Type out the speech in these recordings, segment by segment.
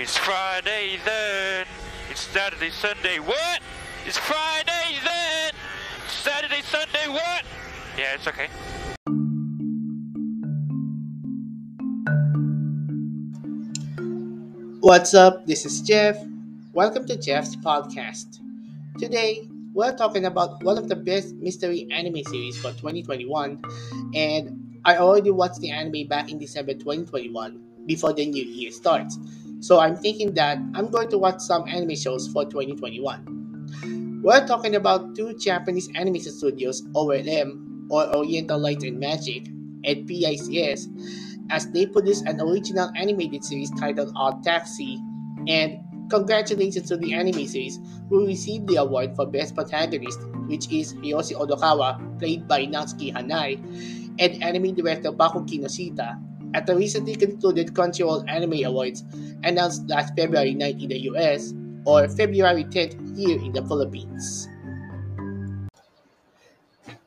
It's Friday then. It's Saturday, Sunday. What? It's Friday then. Saturday, Sunday. What? Yeah, it's okay. What's up? This is Jeff. Welcome to Jeff's podcast. Today, we're talking about one of the best mystery anime series for 2021, and I already watched the anime back in December 2021 before the new year starts. So I'm thinking that I'm going to watch some anime shows for 2021. We're talking about two Japanese animation studios, OLM, or Oriental Light and Magic, and PICS, as they produce an original animated series titled Odd Taxi. And congratulations to the anime series who received the award for Best Protagonist, which is Hiroshi Odokawa, played by Natsuki Hanae, and anime director Baku Kinoshita, at the recently concluded Crunchyroll Anime Awards announced last February 9 in the US or February 10th here in the Philippines.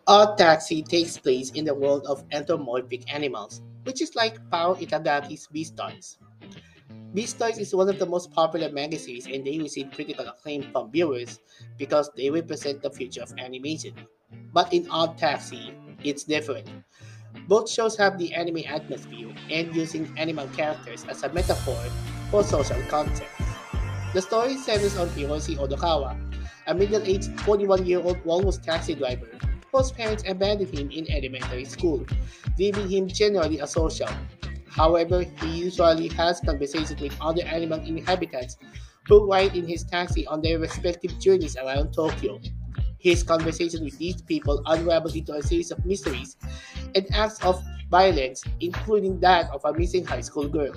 Odd Taxi takes place in the world of anthropomorphic animals, which is like Paru Itagaki's Beastars. Beastars is one of the most popular manga series and they receive critical acclaim from viewers because they represent the future of animation. But in Odd Taxi, it's different. Both shows have the anime atmosphere and using animal characters as a metaphor for social context. The story centers on Hiroshi Odokawa, a middle-aged 41-year-old almost taxi driver whose parents abandoned him in elementary school, leaving him generally asocial. However, he usually has conversations with other animal inhabitants who ride in his taxi on their respective journeys around Tokyo. His conversations with these people unravel into a series of mysteries and acts of violence, including that of a missing high school girl.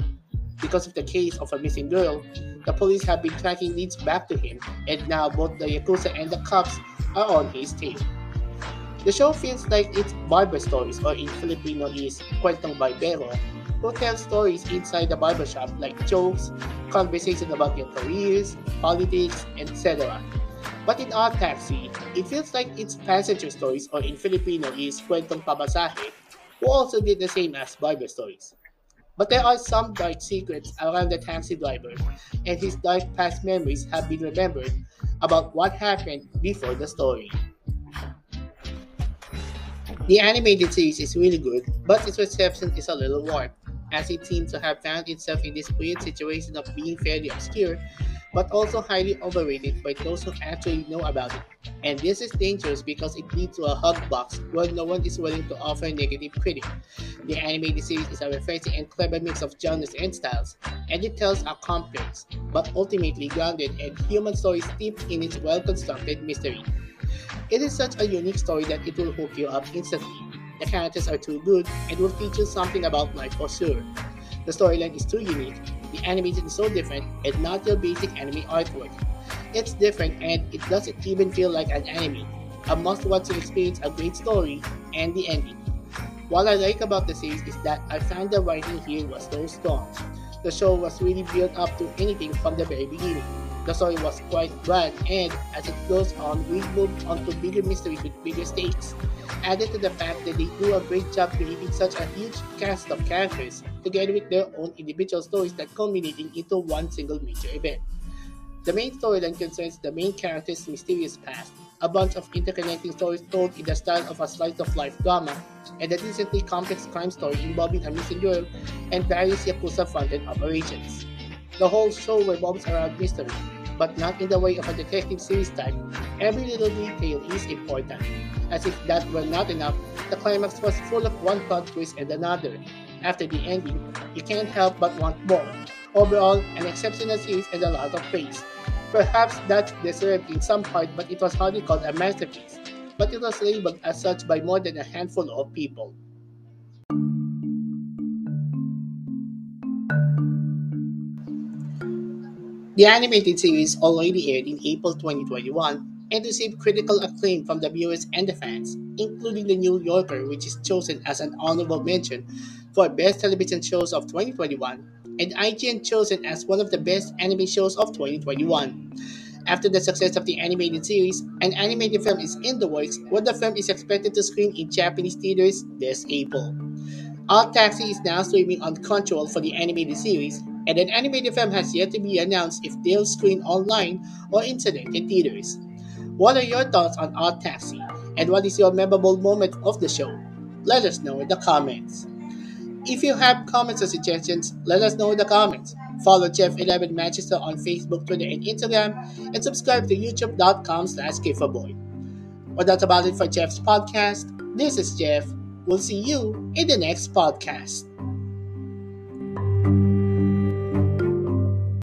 Because of the case of a missing girl, the police have been tracking leads back to him, and now both the Yakuza and the cops are on his tail. The show feels like it's barber stories, or in Filipino is Kwentong Barbero, who tell stories inside the barbershop like jokes, conversation about your careers, politics, etc. But in Odd Taxi, it feels like it's passenger stories, or in Filipino is Kwentong Pamasahe, who also did the same as barber stories. But there are some dark secrets around the taxi driver, and his dark past memories have been remembered about what happened before the story. The animated series is really good, but its reception is a little warped, as it seems to have found itself in this weird situation of being fairly obscure, but also highly overrated by those who actually know about it. And this is dangerous because it leads to a hug box where no one is willing to offer negative critique. The animated series is a refreshing and clever mix of genres and styles, and it tells a complex, but ultimately grounded and human story steeped in its well-constructed mystery. It is such a unique story that it will hook you up instantly. The characters are too good and will teach you something about life for sure. The storyline is too unique, the animation is so different, and not your basic anime artwork. It's different and it doesn't even feel like an anime. A must watch to experience a great story and the ending. What I like about the series is that I found the writing here was so strong. The show was really built up to anything from the very beginning. The story was quite grand, and as it goes on, we move on to bigger mysteries with bigger stakes. Added to the fact that they do a great job creating such a huge cast of characters, together with their own individual stories that culminating into one single major event. The main storyline concerns the main character's mysterious past, a bunch of interconnecting stories told in the style of a slice of life drama, and a decently complex crime story involving a missing girl and various Yakuza funded operations. The whole show revolves around mystery, but not in the way of a detective series type. Every little detail is important. As if that were not enough, the climax was full of one plot twist and another. After the ending, you can't help but want more. Overall, an exceptional series and a lot of praise. Perhaps that's deserved in some part, but it was hardly called a masterpiece. But it was labeled as such by more than a handful of people. The animated series already aired in April 2021 and received critical acclaim from the viewers and the fans, including The New Yorker, which is chosen as an honorable mention for Best Television Shows of 2021, and IGN chosen as one of the best anime shows of 2021. After the success of the animated series, an animated film is in the works where the film is expected to screen in Japanese theaters this April. Odd Taxi is now streaming on Crunchyroll for the animated series, and an animated film has yet to be announced if they'll screen online or in theaters. What are your thoughts on Odd Taxi, and what is your memorable moment of the show? Let us know in the comments. If you have comments or suggestions, let us know in the comments. Follow Jeff11 Manchester on Facebook, Twitter, and Instagram, and subscribe to youtube.com slash Boy. Well, that's about it for Jeff's podcast. This is Jeff. We'll see you in the next podcast.